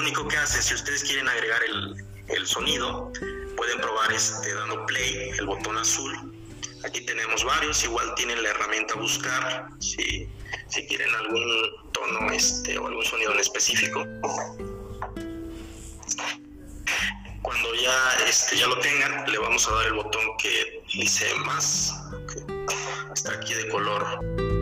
único que hace, si ustedes quieren agregar el, el sonido, pueden probar este dando play, el botón azul. Aquí tenemos varios, igual tienen la herramienta buscar, si, si quieren algún tono este, o algún sonido en específico. Cuando ya, este, ya lo tengan, le vamos a dar el botón que dice más, está aquí de color